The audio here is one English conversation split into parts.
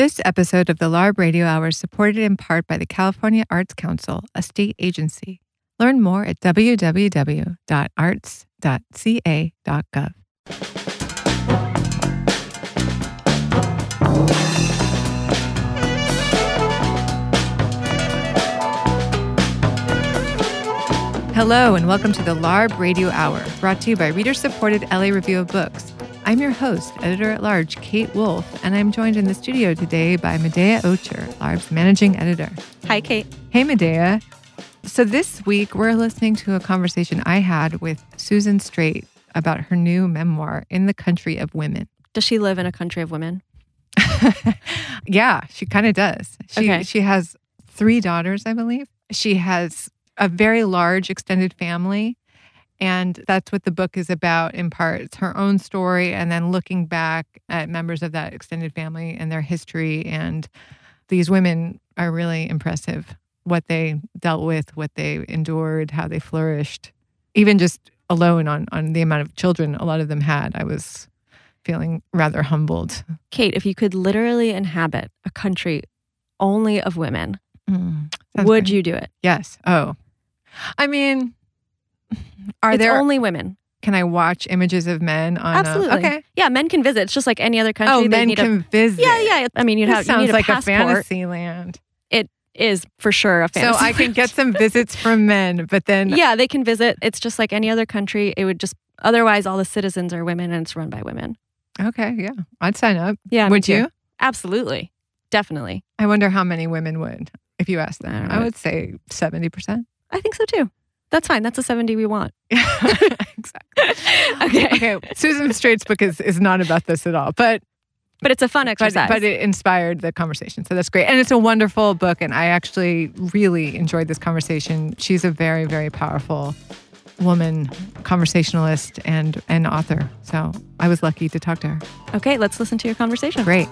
This episode of the LARB Radio Hour is supported in part by the California Arts Council, a state agency. Learn more at www.arts.ca.gov. Hello, and welcome to the LARB Radio Hour, brought to you by reader supported LA Review of Books. I'm your host, editor at large, Kate Wolf, and I'm joined in the studio today by Medaya Ocher, LARB's managing editor. Hi, Kate. Hey, Medaya. So this week, we're listening to a conversation I had with Susan Straight about her new memoir, In the Country of Women. Does she live in a country of women? yeah, she kind of does. She, Okay. she has three daughters, I believe. She has a very large extended family. And that's what the book is about in part. It's her own story and then looking back at members of that extended family and their history. And these women are really impressive what they dealt with, what they endured, how they flourished. Even just alone on, on the amount of children a lot of them had, I was feeling rather humbled. Kate, if you could literally inhabit a country only of women, Mm, would good. you do it? Yes. Oh, I mean, are it's there? only women. can I watch images of men on? a- Absolutely. okay. Yeah, men can visit. It's just like any other country. Oh, men need can visit. Yeah, yeah. I mean, you'd This have you sounds need a like a fantasy land. It is for sure a fantasy. So I can get some visits from men, but then yeah, they can visit. It's just like any other country. It would just otherwise all the citizens are women and it's run by women. okay, yeah, I'd sign up. Yeah, would you? Absolutely, definitely. I wonder how many women would if you asked them. don't I, would say seventy percent. I think so too. That's fine. That's a seventy we want. exactly. Okay. Okay. Susan Straight's book is, is not about this at all, but But it's a fun but, exercise. but it inspired the conversation. So that's great. And it's a wonderful book. And I actually really enjoyed this conversation. She's a very, very powerful woman, conversationalist, and, and author. So I was lucky to talk to her. okay, let's listen to your conversation. Great.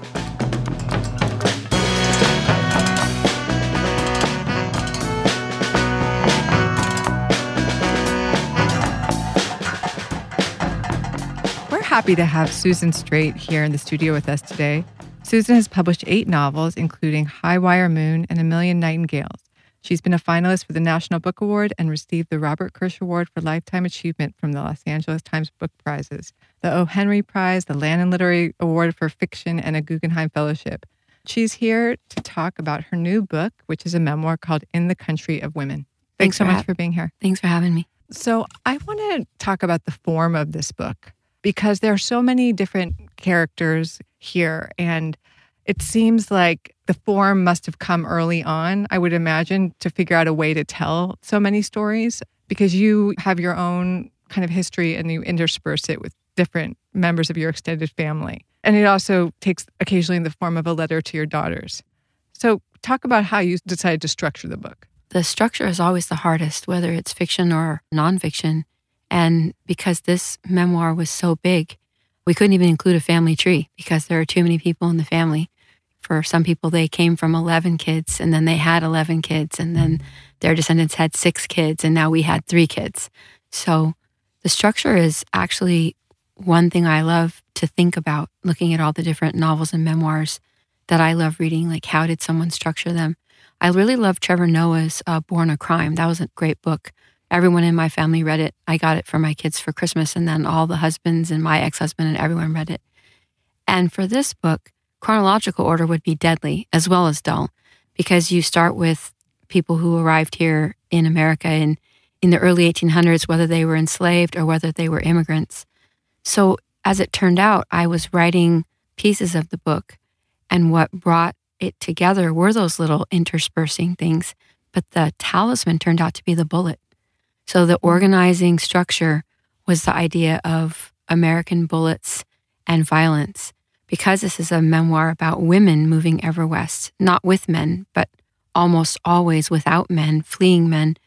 Happy to have Susan Straight here in the studio with us today. Susan has published eight novels, including High Wire Moon and A Million Nightingales. She's been a finalist for the National Book Award and received the Robert Kirsch Award for Lifetime Achievement from the Los Angeles Times Book Prizes, the O. Henry Prize, the Lannan Literary Award for Fiction, and a Guggenheim Fellowship. She's here to talk about her new book, which is a memoir called In the Country of Women. Thanks, Thanks so for much hav- for being here. Thanks for having me. So, I want to talk about the form of this book because there are so many different characters here. And it seems like the form must have come early on, I would imagine, to figure out a way to tell so many stories because you have your own kind of history and you intersperse it with different members of your extended family. And it also takes occasionally in the form of a letter to your daughters. So, talk about how you decided to structure the book. The structure is always the hardest, whether it's fiction or nonfiction. And because this memoir was so big, we couldn't even include a family tree because there are too many people in the family. For some people, they came from 11 kids and then they had 11 kids, and then their descendants had six kids, and now we had three kids. So the structure is actually one thing I love to think about, looking at all the different novels and memoirs that I love reading. Like, how did someone structure them? I really love Trevor Noah's uh, Born a Crime. That was a great book. Everyone in my family read it. I got it for my kids for Christmas, and then all the husbands and my ex husband and everyone read it. And for this book, chronological order would be deadly as well as dull because you start with people who arrived here in America in, in the early 1800s, whether they were enslaved or whether they were immigrants. So, as it turned out, I was writing pieces of the book, and what brought it together were those little interspersing things. But the talisman turned out to be the bullet. So, the organizing structure was the idea of American bullets and violence. Because this is a memoir about women moving ever west, not with men, but almost always without men, fleeing men,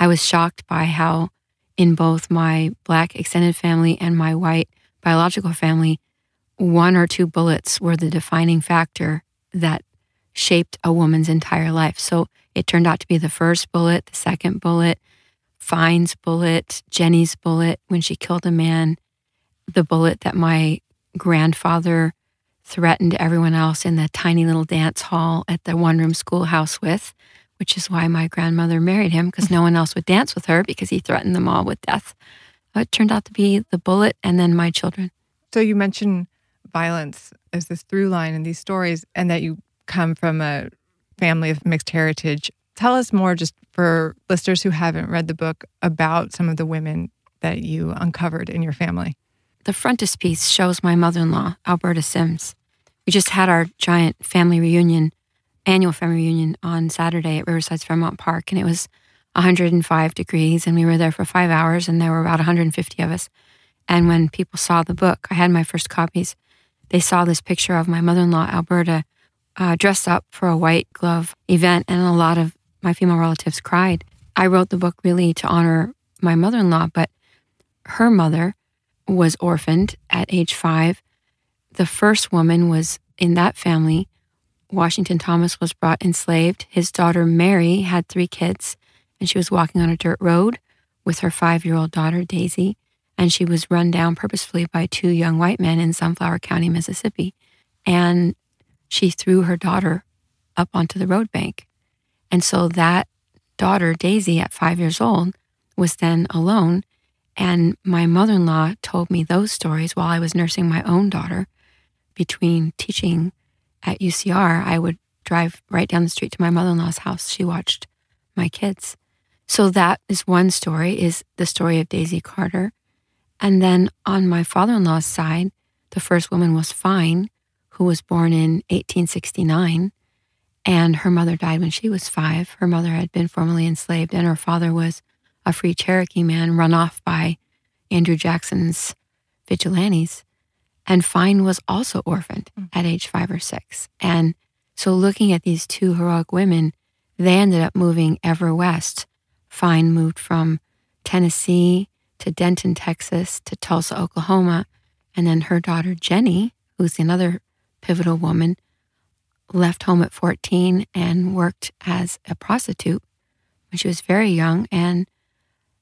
I was shocked by how, in both my Black extended family and my white biological family, one or two bullets were the defining factor that shaped a woman's entire life. So it turned out to be the first bullet, the second bullet, Fine's bullet, Jenny's bullet when she killed a man, the bullet that my grandfather threatened everyone else in the tiny little dance hall at the one room schoolhouse with, which is why my grandmother married him because no one else would dance with her because he threatened them all with death. It turned out to be the bullet and then my children. So you mentioned violence as this through line in these stories and that you come from a family of mixed heritage. Tell us more, just for listeners who haven't read the book, about some of the women that you uncovered in your family. The frontispiece shows my mother in law, Alberta Sims. We just had our giant family reunion, annual family reunion on Saturday at Riverside's Fairmount Park, and it was 105 degrees, and we were there for five hours, and there were about 150 of us. And when people saw the book, I had my first copies, they saw this picture of my mother in law, Alberta, uh, dressed up for a white glove event, and a lot of my female relatives cried. I wrote the book really to honor my mother in law, but her mother was orphaned at age five. The first woman was in that family. Washington Thomas was brought enslaved. His daughter Mary had three kids, and she was walking on a dirt road with her five year old daughter Daisy, and she was run down purposefully by two young white men in Sunflower County, Mississippi. And she threw her daughter up onto the road bank. And so that daughter, Daisy, at five years old, was then alone. And my mother in law told me those stories while I was nursing my own daughter. Between teaching at UCR, I would drive right down the street to my mother in law's house. She watched my kids. So that is one story, is the story of Daisy Carter. And then on my father in law's side, the first woman was Fine, who was born in 1869. And her mother died when she was five. Her mother had been formerly enslaved, and her father was a free Cherokee man run off by Andrew Jackson's vigilantes. And Fine was also orphaned mm. at age five or six. And so, looking at these two heroic women, they ended up moving ever west. Fine moved from Tennessee to Denton, Texas, to Tulsa, Oklahoma. And then her daughter, Jenny, who's another pivotal woman, left home at 14 and worked as a prostitute when she was very young. And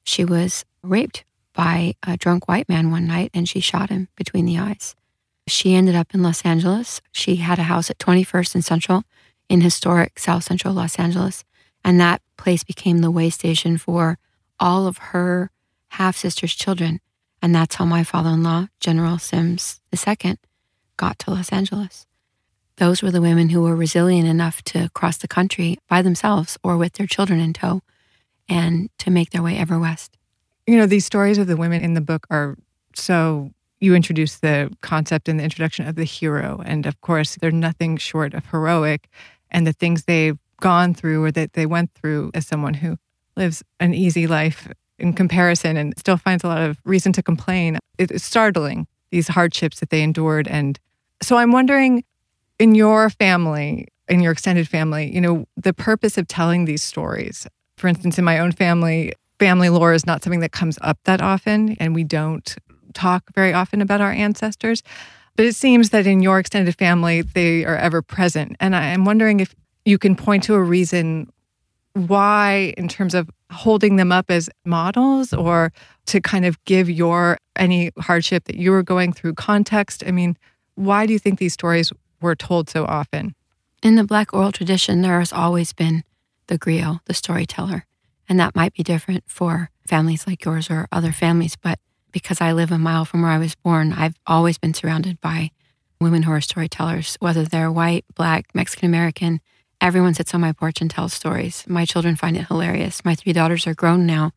she was raped by a drunk white man one night and she shot him between the eyes. She ended up in Los Angeles. She had a house at 21st and Central in historic South Central Los Angeles. And that place became the way station for all of her half sister's children. And that's how my father in law, General Sims II, got to Los Angeles. Those were the women who were resilient enough to cross the country by themselves or with their children in tow and to make their way ever west. You know, these stories of the women in the book are so. You introduce the concept in the introduction of the hero. And of course, they're nothing short of heroic. And the things they've gone through or that they went through as someone who lives an easy life in comparison and still finds a lot of reason to complain. It's startling, these hardships that they endured. And so I'm wondering in your family, in your extended family, you know, the purpose of telling these stories. For instance, in my own family, family lore is not something that comes up that often, and we don't talk very often about our ancestors. But it seems that in your extended family, they are ever present. And I'm wondering if you can point to a reason why, in terms of holding them up as models or to kind of give your any hardship that you were going through context? I mean, why do you think these stories were told so often? In the Black oral tradition, there has always been the griot, the storyteller. And that might be different for families like yours or other families. But because I live a mile from where I was born, I've always been surrounded by women who are storytellers, whether they're white, black, Mexican American, Everyone sits on my porch and tells stories. My children find it hilarious. My three daughters are grown now,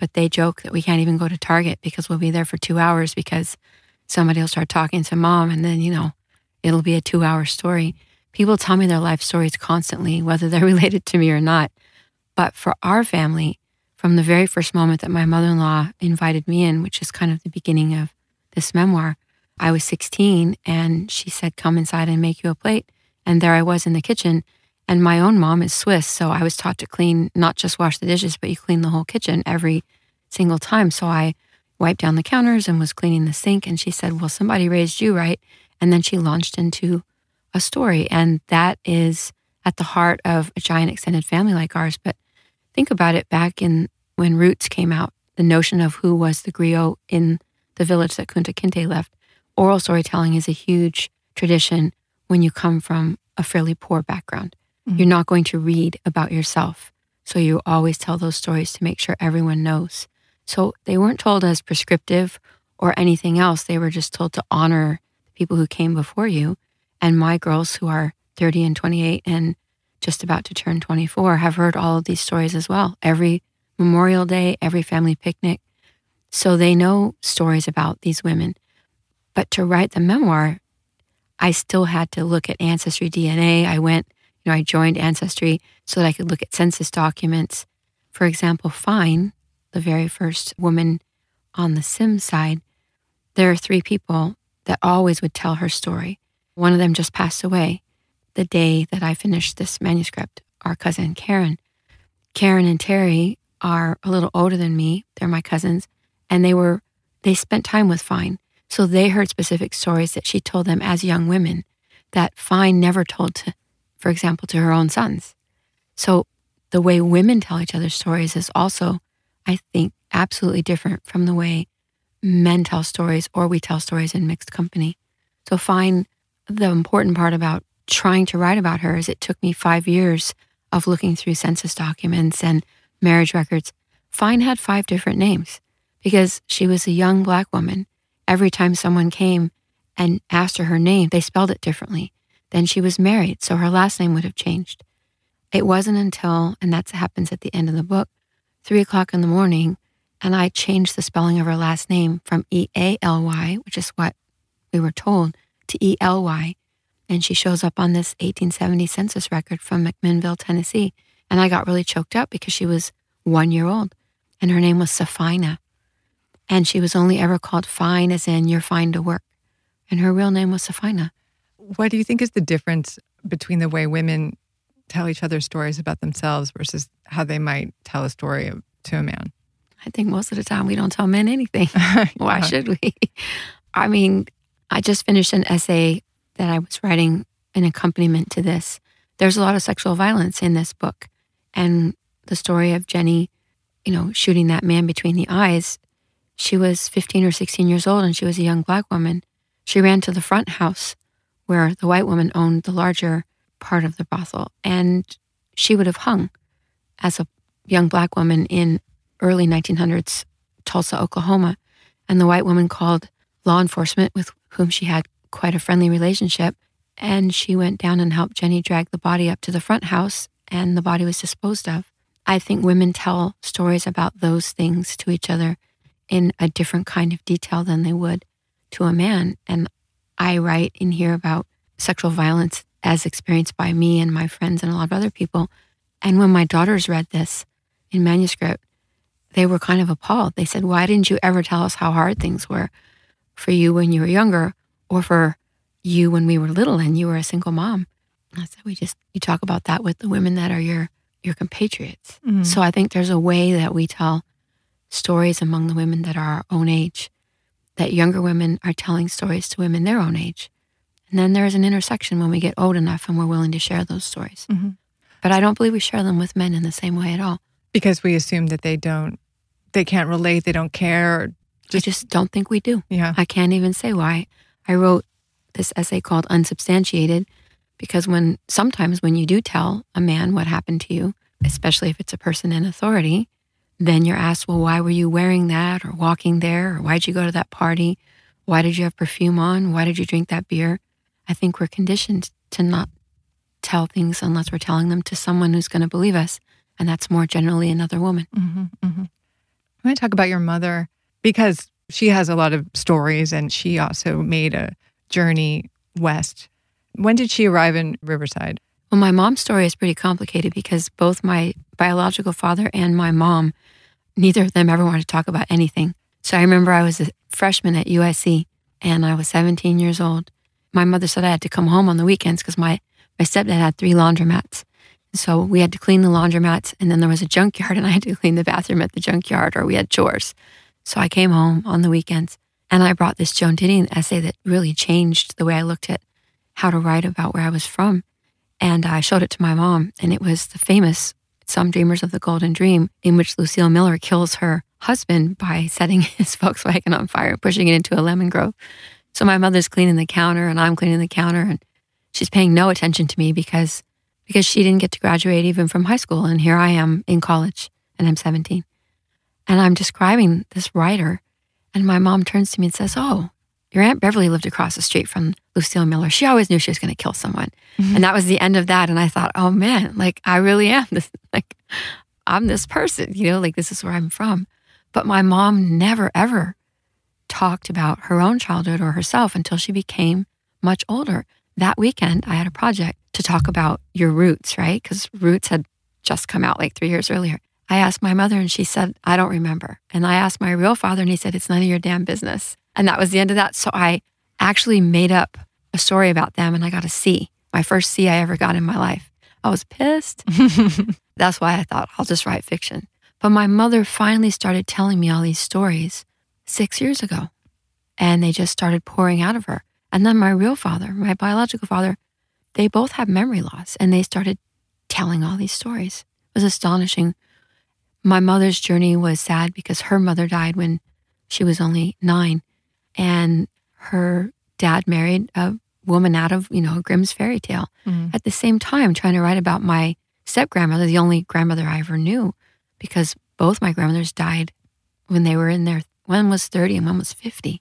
but they joke that we can't even go to Target because we'll be there for two hours because somebody will start talking to mom and then, you know, it'll be a two hour story. People tell me their life stories constantly, whether they're related to me or not. But for our family, from the very first moment that my mother in law invited me in, which is kind of the beginning of this memoir, I was 16 and she said, Come inside and make you a plate. And there I was in the kitchen and my own mom is Swiss, so I was taught to clean, not just wash the dishes, but you clean the whole kitchen every single time. So I wiped down the counters and was cleaning the sink. And she said, Well, somebody raised you, right? And then she launched into a story. And that is at the heart of a giant extended family like ours. But think about it back in when Roots came out, the notion of who was the griot in the village that Kunta Kinte left. Oral storytelling is a huge tradition when you come from a fairly poor background. Mhm. You're not going to read about yourself. So you always tell those stories to make sure everyone knows. So they weren't told as prescriptive or anything else. They were just told to honor people who came before you. And my girls, who are 30 and 28 and just about to turn 24, have heard all of these stories as well. Every Memorial Day, every family picnic. So they know stories about these women. But to write the memoir, I still had to look at Ancestry DNA. I went, you know, I joined Ancestry so that I could look at census documents. For example, Fine, the very first woman on the Sim side, there are three people that always would tell her story. One of them just passed away the day that I finished this manuscript, our cousin Karen. Karen and Terry are a little older than me. They're my cousins, and they were they spent time with Fine. So they heard specific stories that she told them as young women that Fine never told to, for example, to her own sons. So the way women tell each other stories is also, I think, absolutely different from the way men tell stories or we tell stories in mixed company. So Fine, the important part about trying to write about her is it took me five years of looking through census documents and marriage records. Fine had five different names because she was a young black woman. Every time someone came and asked her her name, they spelled it differently. Then she was married, so her last name would have changed. It wasn't until, and that happens at the end of the book, three o'clock in the morning, and I changed the spelling of her last name from E A L Y, which is what we were told, to E L Y. And she shows up on this 1870 census record from McMinnville, Tennessee. And I got really choked up because she was one year old and her name was Safina. And she was only ever called Fine, as in you're fine to work. And her real name was Safina. What do you think is the difference between the way women tell each other stories about themselves versus how they might tell a story to a man? I think most of the time we don't tell men anything. Why should we? I mean, I just finished an essay that I was writing an accompaniment to this. There's a lot of sexual violence in this book. And the story of Jenny, you know, shooting that man between the eyes, she was 15 or 16 years old and she was a young black woman. She ran to the front house where the white woman owned the larger part of the brothel. And she would have hung as a young black woman in early 1900s Tulsa, Oklahoma. And the white woman called law enforcement with whom she had quite a friendly relationship. And she went down and helped Jenny drag the body up to the front house, and the body was disposed of. I think women tell stories about those things to each other in a different kind of detail than they would to a man. And I write in here about sexual violence as experienced by me and my friends and a lot of other people. And when my daughters read this in manuscript, they were kind of appalled. They said, Why didn't you ever tell us how hard things were for you when you were younger or for you when we were little and you were a single mom? I said, We just, you talk about that with the women that are your, your compatriots. Mhm. So I think there's a way that we tell stories among the women that are our own age, that younger women are telling stories to women their own age. And then there's an intersection when we get old enough and we're willing to share those stories. Mhm. But I don't believe we share them with men in the same way at all. Because we assume that they don't, they can't relate, they don't care. Or, I just don't think we do. yeah. I can't even say why. I wrote this essay called Unsubstantiated because when sometimes when you do tell a man what happened to you, especially if it's a person in authority, then you're asked, well, why were you wearing that or walking there? Or why'd you go to that party? Why did you have perfume on? Why did you drink that beer? I think we're conditioned to not tell things unless we're telling them to someone who's going to believe us. And that's more generally another woman. hmm hmm I want to talk about your mother because she has a lot of stories and she also made a journey west. When did she arrive in Riverside? Well, my mom's story is pretty complicated because both my biological father and my mom, neither of them ever wanted to talk about anything. So I remember I was a freshman at USC and I was 17 years old. My mother said I had to come home on the weekends because my, my stepdad had three laundromats. So we had to clean the laundromats and then there was a junkyard and I had to clean the bathroom at the junkyard or we had chores. So I came home on the weekends and I brought this Joan Didion essay that really changed the way I looked at how to write about where I was from. And I showed it to my mom, and it was the famous Some Dreamers of the Golden Dream, in which Lucille Miller kills her husband by setting his Volkswagen on fire and pushing it into a lemon grove. So my mother's cleaning the counter and I'm cleaning the counter and she's paying no attention to me because because she didn't get to graduate even from high school and here I am in college and I'm 17. And I'm describing this writer and my mom turns to me and says, "Oh, your aunt Beverly lived across the street from Lucille Miller. She always knew she was going to kill someone." Mm-hmm. And that was the end of that and I thought, "Oh man, like I really am this like I'm this person, you know, like this is where I'm from." But my mom never ever talked about her own childhood or herself until she became much older. That weekend, I had a project to talk about your roots, right? Because Roots had just come out like three years earlier. I asked my mother and she said, I don't remember. And I asked my real father and he said, It's none of your damn business. And that was the end of that. So I actually made up a story about them and I got a C, my first C I ever got in my life. I was pissed. That's why I thought I'll just write fiction. But my mother finally started telling me all these stories six years ago. And they just started pouring out of her. And then my real father, my biological father, they both have memory loss and they started telling all these stories. It was astonishing. My mother's journey was sad because her mother died when she was only nine. And her dad married a woman out of, you know, Grimm's fairy tale. Mm. At the same time, trying to write about my step grandmother, the only grandmother I ever knew, because both my grandmothers died when they were in their one was 30 and one was 50.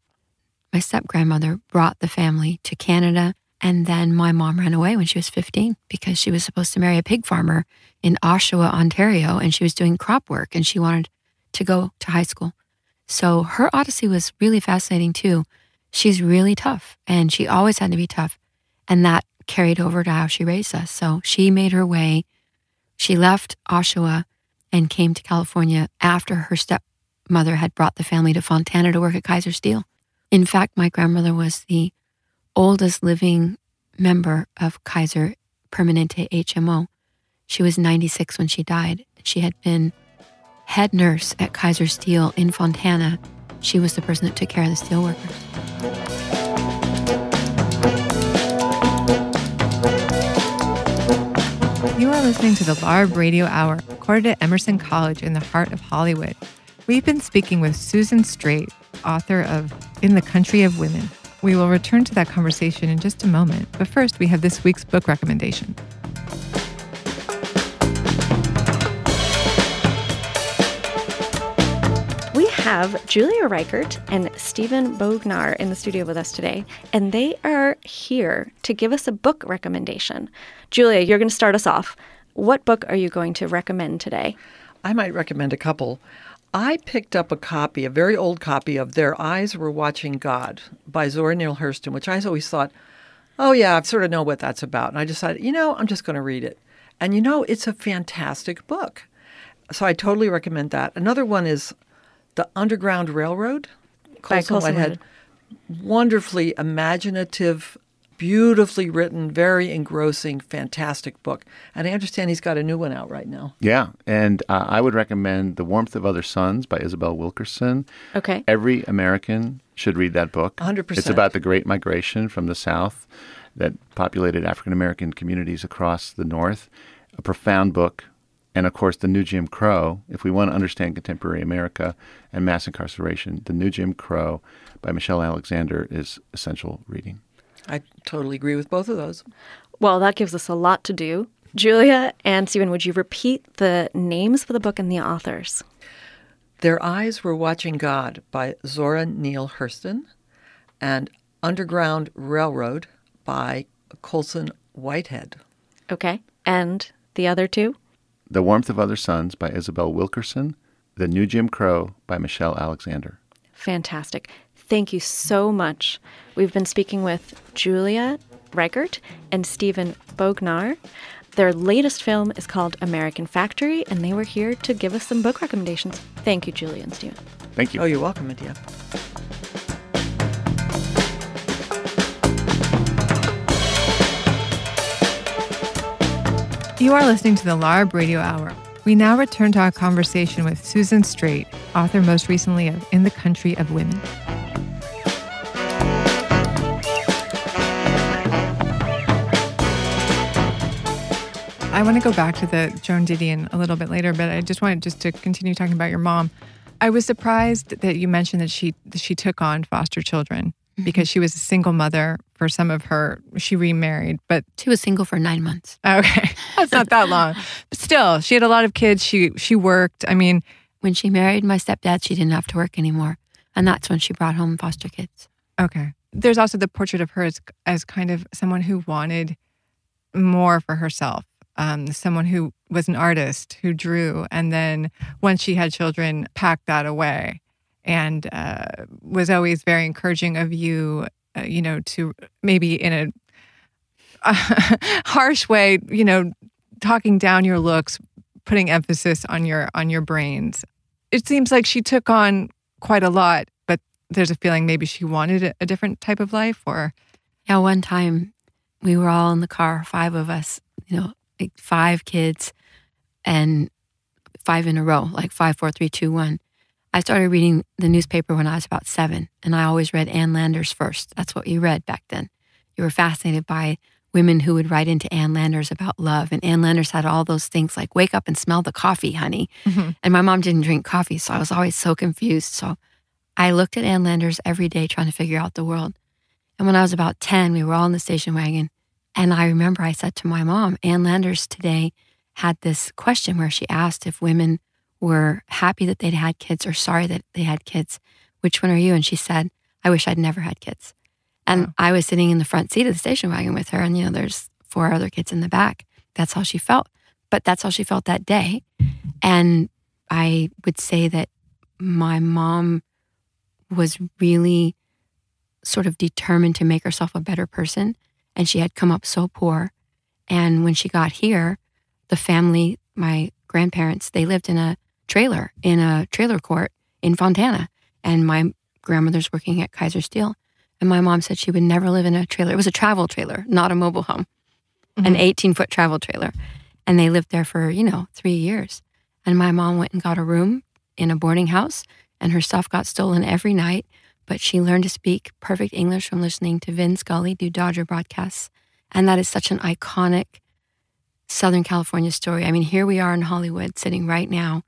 My step grandmother brought the family to Canada, and then my mom ran away when she was 15 because she was supposed to marry a pig farmer in Oshawa, Ontario, and she was doing crop work and she wanted to go to high school. So her odyssey was really fascinating too. She's really tough, and she always had to be tough. And that carried over to how she raised us. So she made her way. She left Oshawa and came to California after her stepmother had brought the family to Fontana to work at Kaiser Steel. In fact, my grandmother was the oldest living member of Kaiser Permanente HMO. She was 96 when she died. She had been head nurse at Kaiser Steel in Fontana. She was the person that took care of the steelworkers. You are listening to the LARB Radio Hour, recorded at Emerson College in the heart of Hollywood. We've been speaking with Susan Straight, author of In the Country of Women. We will return to that conversation in just a moment, but first we have this week's book recommendation. We have Julia Reichert and Steven Bognar in the studio with us today, and they are here to give us a book recommendation. Julia, you're going to start us off. What book are you going to recommend today? I might recommend a couple. I picked up a copy, a very old copy of Their Eyes Were Watching God by Zora Neale Hurston, which I always thought, oh, yeah, I sort of know what that's about. And I decided, you know, I'm just going to read it. And you know, it's a fantastic book. So I totally recommend that. Another one is The Underground Railroad, Colson Whitehead. Wonderfully imaginative, beautifully written, very engrossing, fantastic book. And I understand he's got a new one out right now. Yeah, and uh, I would recommend The Warmth of Other Suns by Isabel Wilkerson. Okay. Every American should read that book. 100%. It's about the Great Migration from the South that populated African American communities across the North. A profound book. And of course, The New Jim Crow. If we want to understand contemporary America and mass incarceration, The New Jim Crow by Michelle Alexander is essential reading. I totally agree with both of those. Well, that gives us a lot to do. Julia and Steven, would you repeat the names for the book and the authors? Their Eyes Were Watching God by Zora Neale Hurston and Underground Railroad by Colson Whitehead. Okay. And the other two? The Warmth of Other Suns by Isabel Wilkerson. The New Jim Crow by Michelle Alexander. Fantastic. Thank you so much. We've been speaking with Julia Reichert and Steven Bognar. Their latest film is called American Factory, and they were here to give us some book recommendations. Thank you, Julia and Steven. Thank you. Oh, you're welcome, Medea. You are listening to the LARB Radio Hour. We now return to our conversation with Susan Straight, author most recently of In the Country of Women. I want to go back to the Joan Didion a little bit later, but I just wanted just to continue talking about your mom. I was surprised that you mentioned that she that she took on foster children mm-hmm. because she was a single mother for some of her. She remarried, but She was single for nine months. okay, that's not that long. But still, she had a lot of kids. She she worked. I mean, When she married my stepdad, she didn't have to work anymore. And that's when she brought home foster kids. Okay. There's also the portrait of her as, as kind of someone who wanted more for herself, um, someone who was an artist who drew, and then once she had children, packed that away, and uh, was always very encouraging of you, uh, you know, to maybe in a, harsh way, you know, talking down your looks, putting emphasis on your on your brains. It seems like she took on quite a lot, but there's a feeling maybe she wanted a, a different type of life or Yeah, one time we were all in the car, five of us, you know, like five kids and five in a row, like five, four, three, two, one. I started reading the newspaper when I was about seven, and I always read Ann Landers first. That's what you read back then. You were fascinated by women who would write into Ann Landers about love. And Ann Landers had all those things like, wake up and smell the coffee, honey. Mm-hmm. And my mom didn't drink coffee, so I was always so confused. So I looked at Ann Landers every day trying to figure out the world. And when I was about 10, we were all in the station wagon. And I remember I said to my mom, Ann Landers today had this question where she asked if women were happy that they'd had kids or sorry that they had kids. Which one are you? And she said, I wish I'd never had kids. And Wow. I was sitting in the front seat of the station wagon with her, and you know, there's four other kids in the back. That's how she felt. But that's how she felt that day. And I would say that my mom was really sort of determined to make herself a better person. And she had come up so poor. And when she got here, the family, my grandparents, they lived in a trailer, in a trailer court in Fontana. And my grandmother's working at Kaiser Steel. And my mom said she would never live in a trailer. It was a travel trailer, not a mobile home, an mm-hmm. 18 foot travel trailer. And they lived there for, you know, three years. And my mom went and got a room in a boarding house, and her stuff got stolen every night. But she learned to speak perfect English from listening to Vin Scully do Dodger broadcasts. And that is such an iconic Southern California story. I mean, here we are in Hollywood sitting right now,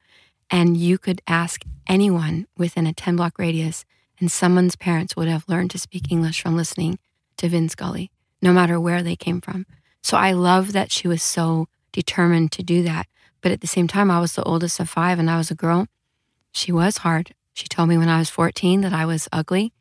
and you could ask anyone within a 10 block radius, and someone's parents would have learned to speak English from listening to Vin Scully, no matter where they came from. So I love that she was so determined to do that. But at the same time, I was the oldest of five and I was a girl. She was hard. She told me when I was 14 that I was ugly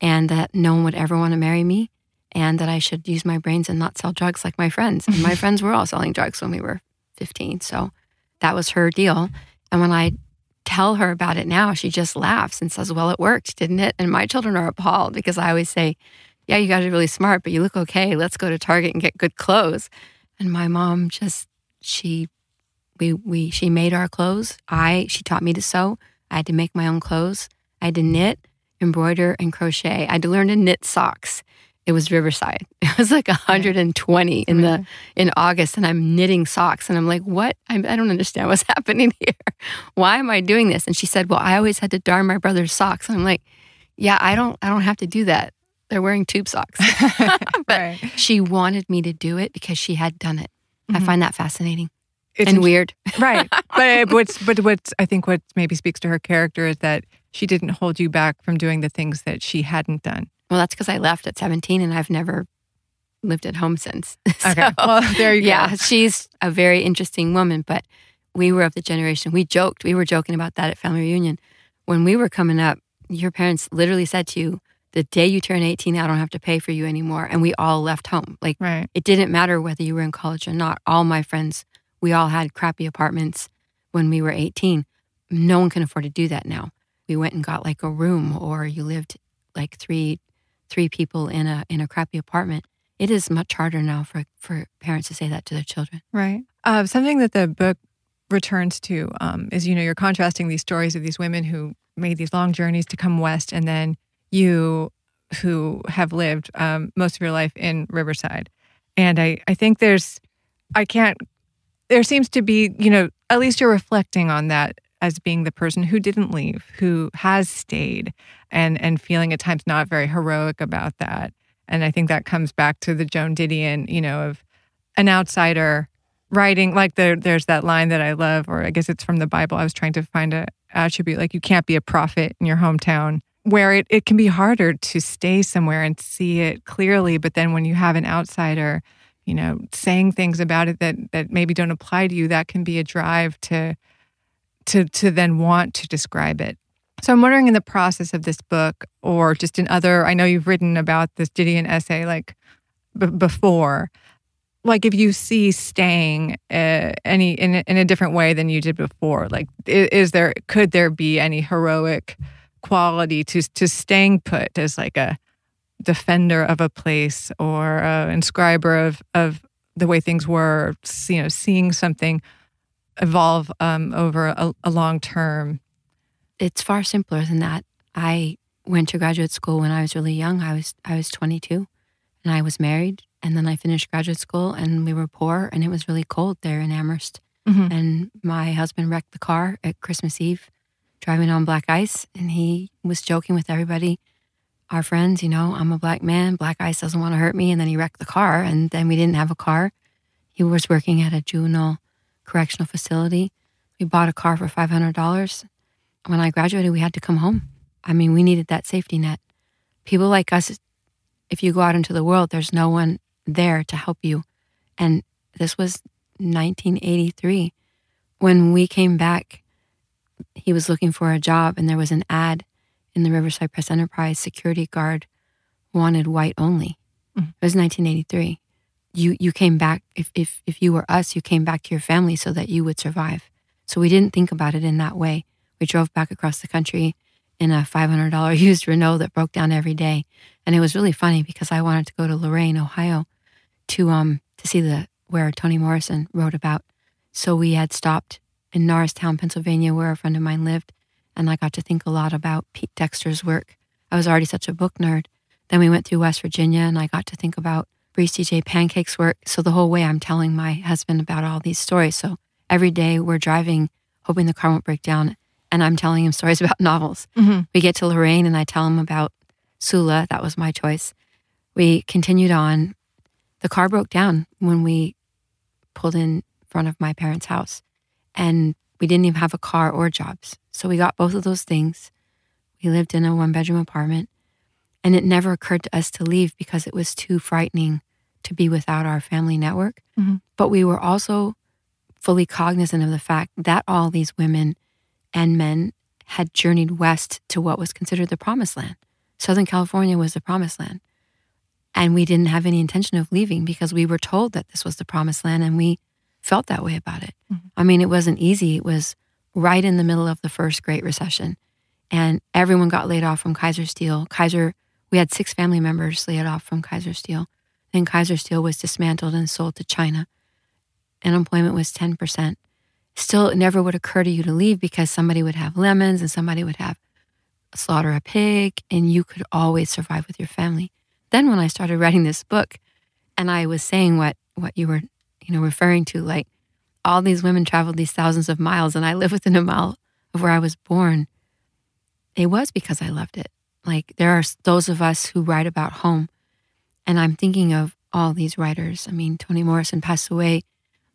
and that no one would ever want to marry me and that I should use my brains and not sell drugs like my friends. And my friends were all selling drugs when we were 15. So that was her deal. And when I tell her about it now, she just laughs and says, Well, it worked, didn't it? And my children are appalled because I always say, Yeah, you guys are really smart, but you look okay. Let's go to Target and get good clothes. And my mom just, she, we, we, she made our clothes. I, she taught me to sew. I had to make my own clothes. I had to knit, embroider, and crochet. I had to learn to knit socks. It was Riverside. It was like 120 in the in August, and I'm knitting socks, and I'm like, "What? I, I don't understand what's happening here. Why am I doing this?" And she said, "Well, I always had to darn my brother's socks." And I'm like, "Yeah, I don't. I don't have to do that. They're wearing tube socks." but right. she wanted me to do it because she had done it. I Mhm. find that fascinating It's and weird. right. Eh, but what's but what's I think what maybe speaks to her character is that she didn't hold you back from doing the things that she hadn't done. Well, that's because I left at 17 and I've never lived at home since. Okay. So, well, there you yeah, go. Yeah, she's a very interesting woman, but we were of the generation. We joked. We were joking about that at family reunion. When we were coming up, your parents literally said to you, the day you turn 18, I don't have to pay for you anymore. And we all left home. Like Right. it didn't matter whether you were in college or not. All my friends, we all had crappy apartments when we were 18. No one can afford to do that now. We went and got like a room or you lived like three three people in a in a crappy apartment. It is much harder now for for parents to say that to their children. Right. Uh, something that the book returns to um, is, you know, you're contrasting these stories of these women who made these long journeys to come west, and then you who have lived um, most of your life in Riverside. And I, I think there's, I can't, there seems to be, you know, at least you're reflecting on that as being the person who didn't leave, who has stayed, and and feeling at times not very heroic about that. And I think that comes back to the Joan Didion, you know, of an outsider writing like there there's that line that I love or I guess it's from the Bible. I was trying to find a attribute like you can't be a prophet in your hometown where it, it can be harder to stay somewhere and see it clearly. But then when you have an outsider, you know, saying things about it that that maybe don't apply to you, that can be a drive to to to then want to describe it. So I'm wondering in the process of this book, or just in other, I know you've written about this Didion essay like b- before. Like if you see staying uh, any in in a different way than you did before, like is there could there be any heroic quality to to staying put as like a defender of a place or an inscriber of of the way things were, you know, seeing something evolve um, over a, a long term? It's far simpler than that. I went to graduate school when I was really young. I was I was 22, and I was married. And then I finished graduate school, and we were poor, and it was really cold there in Amherst. Mhm. And my husband wrecked the car at Christmas Eve, driving on black ice, and he was joking with everybody, our friends. You know, I'm a black man. Black ice doesn't want to hurt me. And then he wrecked the car, and then we didn't have a car. He was working at a juvenile correctional facility. We bought a car for five hundred dollars. When I graduated, we had to come home. I mean, we needed that safety net. People like us, if you go out into the world, there's no one there to help you. And this was 1983. When we came back, he was looking for a job, and there was an ad in the Riverside Press Enterprise security guard wanted white only. Mhm. It was 1983. You you came back if, if if you were us, you came back to your family so that you would survive. So we didn't think about it in that way. We drove back across the country in a $500 used Renault that broke down every day, and it was really funny because I wanted to go to Lorain, Ohio, to um to see the where Toni Morrison wrote about. So we had stopped in Norristown, Pennsylvania, where a friend of mine lived, and I got to think a lot about Pete Dexter's work. I was already such a book nerd. Then we went through West Virginia, and I got to think about Breece D'J Pancake's work. So the whole way I'm telling my husband about all these stories. So every day we're driving, hoping the car won't break down, and I'm telling him stories about novels. Mhm. We get to Lorain, and I tell him about Sula. That was my choice. We continued on. The car broke down when we pulled in front of my parents' house, and we didn't even have a car or jobs. So we got both of those things. We lived in a one bedroom apartment, and it never occurred to us to leave because it was too frightening to be without our family network. Mhm. But we were also fully cognizant of the fact that all these women and men had journeyed west to what was considered the promised land. Southern California was the promised land. And we didn't have any intention of leaving because we were told that this was the promised land and we felt that way about it. Mhm. I mean, it wasn't easy. It was right in the middle of the first Great Recession. And everyone got laid off from Kaiser Steel. Kaiser, we had six family members laid off from Kaiser Steel. Then Kaiser Steel was dismantled and sold to China. Unemployment was 10%. Still, it never would occur to you to leave because somebody would have lemons and somebody would have slaughter a pig, and you could always survive with your family. Then, when I started writing this book, and I was saying what what you were, you know, referring to, like all these women traveled these thousands of miles, and I live within a mile of where I was born. It was because I loved it. Like there are those of us who write about home, and I'm thinking of all these writers. I mean, Toni Morrison passed away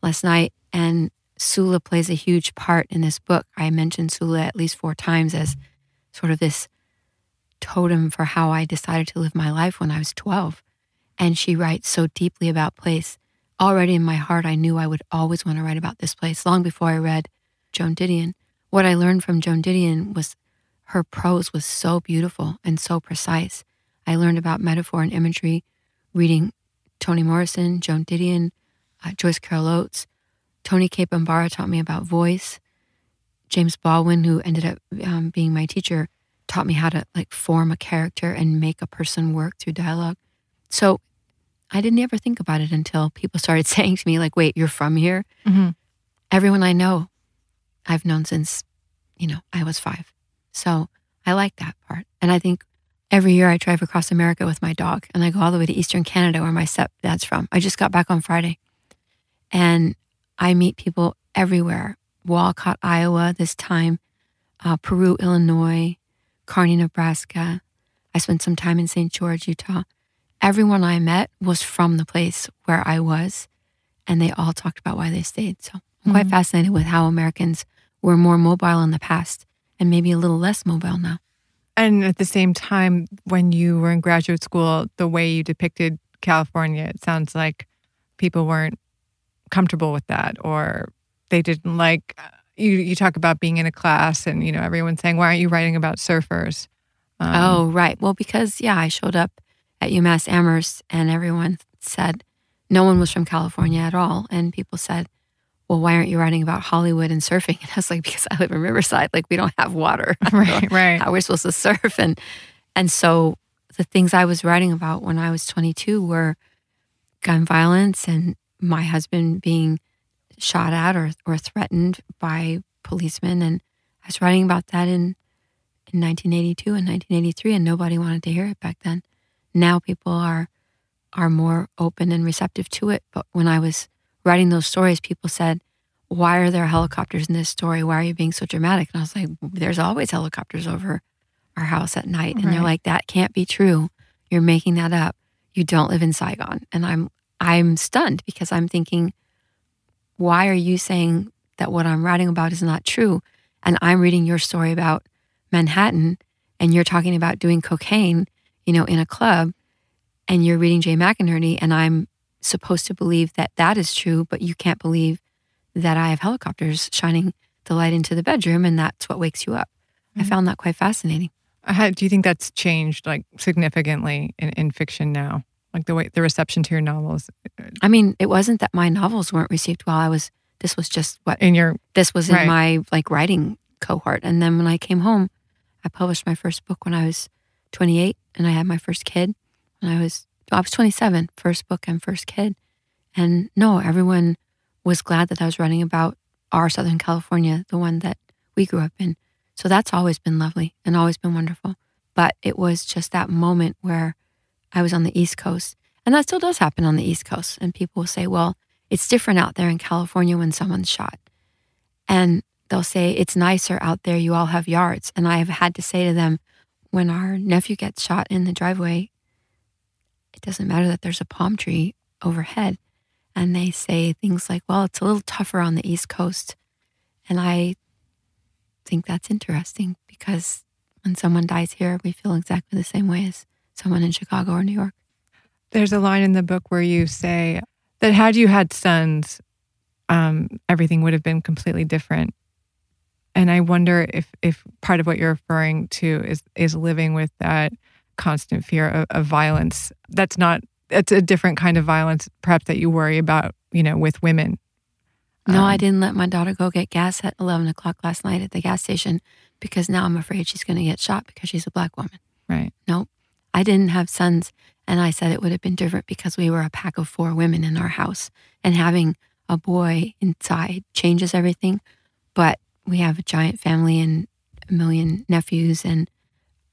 last night, and Sula plays a huge part in this book. I mentioned Sula at least four times as sort of this totem for how I decided to live my life when I was 12. And she writes so deeply about place. Already in my heart, I knew I would always want to write about this place long before I read Joan Didion. What I learned from Joan Didion was her prose was so beautiful and so precise. I learned about metaphor and imagery reading Toni Morrison, Joan Didion, uh, Joyce Carol Oates. Toni Cade Bambara taught me about voice. James Baldwin, who ended up um, being my teacher, taught me how to like form a character and make a person work through dialogue. So I didn't ever think about it until people started saying to me, like, wait, you're from here? Mhm. Everyone I know, I've known since, you know, I was five. So I like that part. And I think every year I drive across America with my dog and I go all the way to Eastern Canada where my stepdad's from. I just got back on Friday. And I meet people everywhere. Walcott, Iowa, this time, uh, Peru, Illinois, Kearney, Nebraska. I spent some time in St. George, Utah. Everyone I met was from the place where I was, and they all talked about why they stayed. So I'm quite Mhm. fascinated with how Americans were more mobile in the past and maybe a little less mobile now. And at the same time, when you were in graduate school, the way you depicted California, it sounds like people weren't comfortable with that or they didn't like you you talk about being in a class and you know everyone's saying why aren't you writing about surfers um, oh right well because yeah i showed up at umass amherst and everyone said no one was from california at all. And people said well why aren't you writing about hollywood and surfing? And i was like because i live in riverside. Like we don't have water. Right right. how we're supposed to surf? And and so the things i was writing about when i was 22 were gun violence and my husband being shot at or, or threatened by policemen. And I was writing about that in, in 1982 and 1983, and nobody wanted to hear it back then. Now people are are more open and receptive to it. But when I was writing those stories, people said, Why are there helicopters in this story? Why are you being so dramatic? And I was like, There's always helicopters over our house at night. And right. they're like, That can't be true. You're making that up. You don't live in Saigon. And I'm I'm stunned because I'm thinking, why are you saying that what I'm writing about is not true? And I'm reading your story about Manhattan and you're talking about doing cocaine, you know, in a club and you're reading Jay McInerney and I'm supposed to believe that that is true, but you can't believe that I have helicopters shining the light into the bedroom and that's what wakes you up. Mm-hmm. I found that quite fascinating. How, do you think that's changed like significantly in, in fiction now? like the way the reception to your novels i mean it wasn't that my novels weren't received well i was this was just what in your this was in right. my like writing cohort and then when i came home i published my first book when i was 28 and i had my first kid when i was i was 27 first book and first kid and no everyone was glad that i was writing about our southern california the one that we grew up in so that's always been lovely and always been wonderful but it was just that moment where I was on the East Coast. And that still does happen on the East Coast. And people will say, well, it's different out there in California when someone's shot. And they'll say, it's nicer out there. You all have yards. And I have had to say to them, when our nephew gets shot in the driveway, it doesn't matter that there's a palm tree overhead. And they say things like, well, it's a little tougher on the East Coast. And I think that's interesting because when someone dies here, we feel exactly the same way as someone in Chicago or New York. There's a line in the book where you say that had you had sons, um, everything would have been completely different. And I wonder if if part of what you're referring to is is living with that constant fear of, of violence. That's not it's a different kind of violence, perhaps that you worry about, you know, with women. No, um, I didn't let my daughter go get gas at eleven o'clock last night at the gas station because now I'm afraid she's going to get shot because she's a black woman. Right. Nope. I didn't have sons, and I said it would have been different because we were a pack of four women in our house, and having a boy inside changes everything. But we have a giant family and a million nephews, and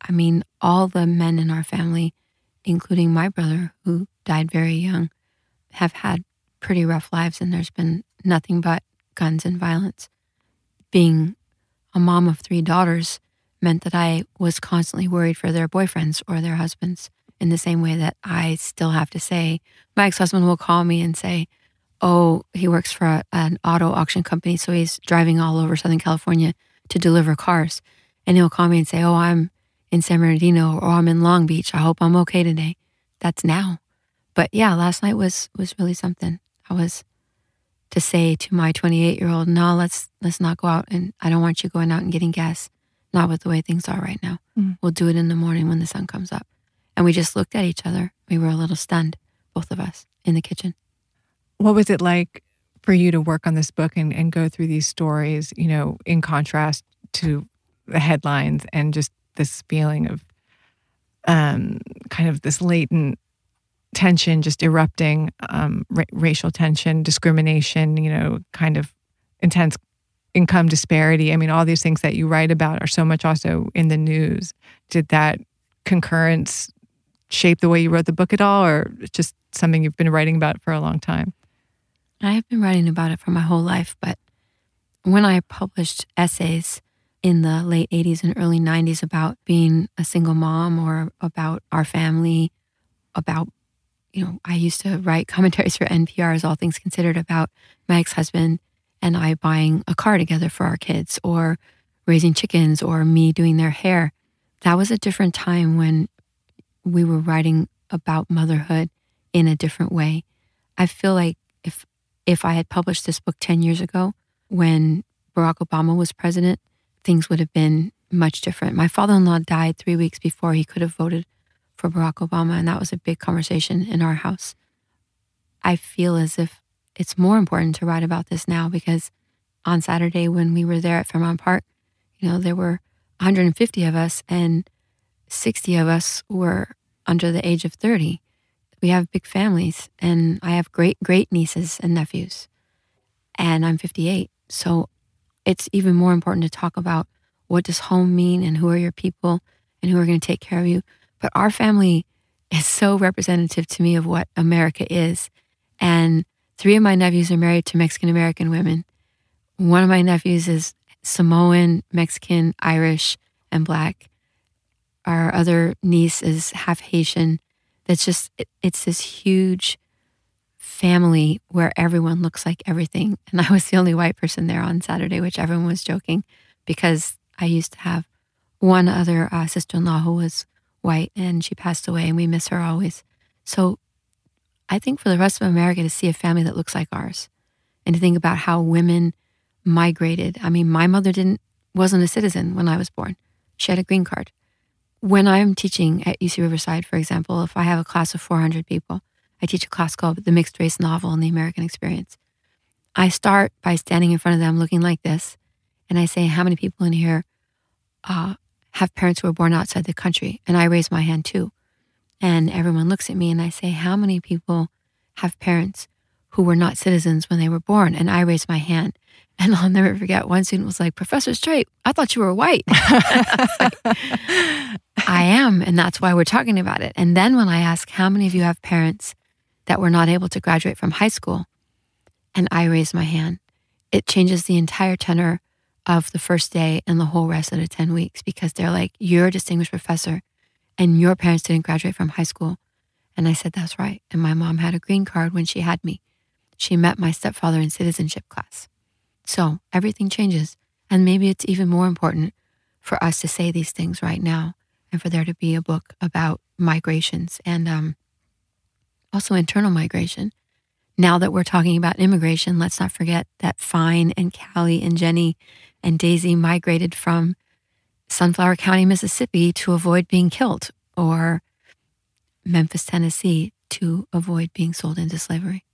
I mean, all the men in our family, including my brother, who died very young, have had pretty rough lives, and there's been nothing but guns and violence. Being a mom of three daughters, meant that I was constantly worried for their boyfriends or their husbands in the same way that I still have to say, my ex husband will call me and say, Oh, he works for a, an auto auction company. So he's driving all over Southern California to deliver cars. And he'll call me and say, Oh, I'm in San Bernardino or I'm in Long Beach. I hope I'm okay today. That's now. But yeah, last night was was really something. I was to say to my 28 year old, no, let's let's not go out and I don't want you going out and getting gas not with the way things are right now. Mm. We'll do it in the morning when the sun comes up. And we just looked at each other. We were a little stunned, both of us, in the kitchen. What was it like for you to work on this book and, and go through these stories, you know, in contrast to the headlines and just this feeling of um, kind of this latent tension just erupting, um, ra- racial tension, discrimination, you know, kind of intense income disparity. I mean, all these things that you write about are so much also in the news. Did that concurrence shape the way you wrote the book at all, or just something you've been writing about for a long time? I have been writing about it for my whole life, but when I published essays in the late 80s and early 90s about being a single mom or about our family, about, you know, I used to write commentaries for NPR as All Things Considered about my ex husband and I buying a car together for our kids or raising chickens or me doing their hair. that was a different time when we were writing about motherhood in a different way. I feel like if I had published this book 10 years ago when Barack Obama was president, things would have been much different. My father-in-law died 3 weeks before he could have voted for Barack Obama and that was a big conversation in our house. I feel as if it's more important to write about this now because on Saturday when we were there at Fairmount Park, you know, there were 150 of us and 60 of us were under the age of 30. We have big families and I have great great nieces and nephews. And I'm 58. So it's even more important to talk about what does home mean and who are your people and who are going to take care of you. But our family is so representative to me of what America is. And three of my nephews are married to Mexican American women. One of my nephews is Samoan, Mexican, Irish, and Black. Our other niece is half Haitian. That's just, it, it's this huge family where everyone looks like everything. And I was the only white person there on Saturday, which everyone was joking because I used to have one other uh, sister in law who was white and she passed away and we miss her always. So I think for the rest of America to see a family that looks like ours and to think about how women migrated. I mean, my mother didn't wasn't a citizen when I was born. She had a green card. When I'm teaching at UC Riverside, for example, if I have a class of 400 people, I teach a class called The Mixed Race Novel and the American Experience. I start by standing in front of them looking like this, and I say, How many people in here uh, have parents who were born outside the country? And I raise my hand too. And everyone looks at me, and I say, How many people have parents who were not citizens when they were born? And I raise my hand. And I'll never forget one student was like, Professor Straight, I thought you were white. Like, I am. And that's why we're talking about it. And then when I ask, How many of you have parents that were not able to graduate from high school? And I raise my hand, it changes the entire tenor of the first day and the whole rest of the 10 weeks because they're like, You're a distinguished professor and your parents didn't graduate from high school. And I said, That's right. And my mom had a green card when she had me. She met my stepfather in citizenship class. So everything changes. And maybe it's even more important for us to say these things right now and for there to be a book about migrations and um, also internal migration. Now that we're talking about immigration, let's not forget that Fine and Callie and Jenny and Daisy migrated from Sunflower County, Mississippi to avoid being killed, or Memphis, Tennessee to avoid being sold into slavery.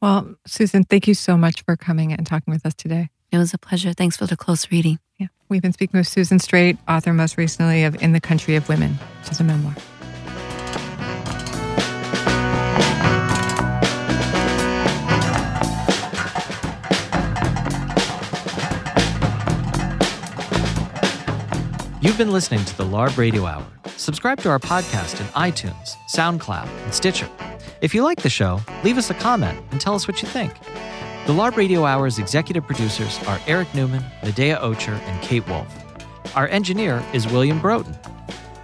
Well, Susan, thank you so much for coming and talking with us today. It was a pleasure. Thanks for the close reading. Yeah. We've been speaking with Susan Straight, author most recently of In the Country of Women, which is a memoir. You've been listening to the LARB Radio Hour. Subscribe to our podcast in iTunes, SoundCloud, and Stitcher. If you like the show, leave us a comment and tell us what you think. The LARB Radio Hour's executive producers are Eric Newman, Medaya Ocher, and Kate Wolf. Our engineer is William Broughton.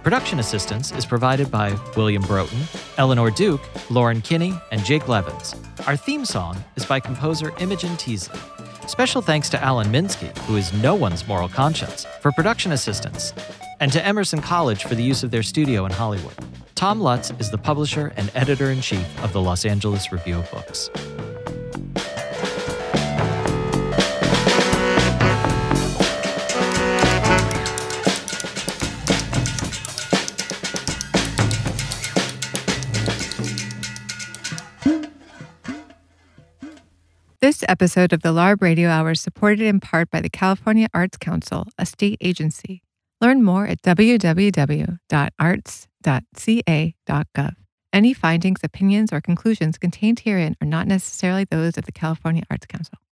Production assistance is provided by William Broughton, Eleanor Duke, Lauren Kinney, and Jake Levins. Our theme song is by composer Imogen Teasley. Special thanks to Alan Minsky, who is no one's moral conscience, for production assistance, and to Emerson College for the use of their studio in Hollywood. Tom Lutz is the publisher and editor in chief of the Los Angeles Review of Books. This episode of the LARB Radio Hour is supported in part by the California Arts Council, a state agency. Learn more at www.arts.ca.gov. Any findings, opinions, or conclusions contained herein are not necessarily those of the California Arts Council.